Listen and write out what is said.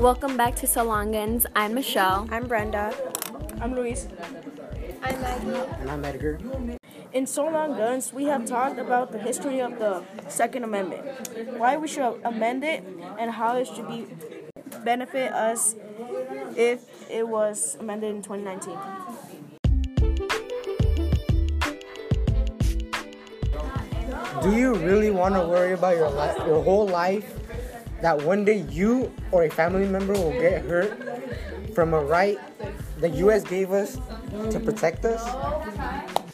Welcome back to So Long Guns. I'm Michelle. I'm Brenda. I'm Luis. I'm Maggie. And I'm Edgar. In So Long Guns, we have talked about the history of the Second Amendment, why we should amend it, and how it should be benefit us if it was amended in 2019. Do you really want to worry about your li- your whole life that one day you or a family member will get hurt from a right the U.S. gave us to protect us?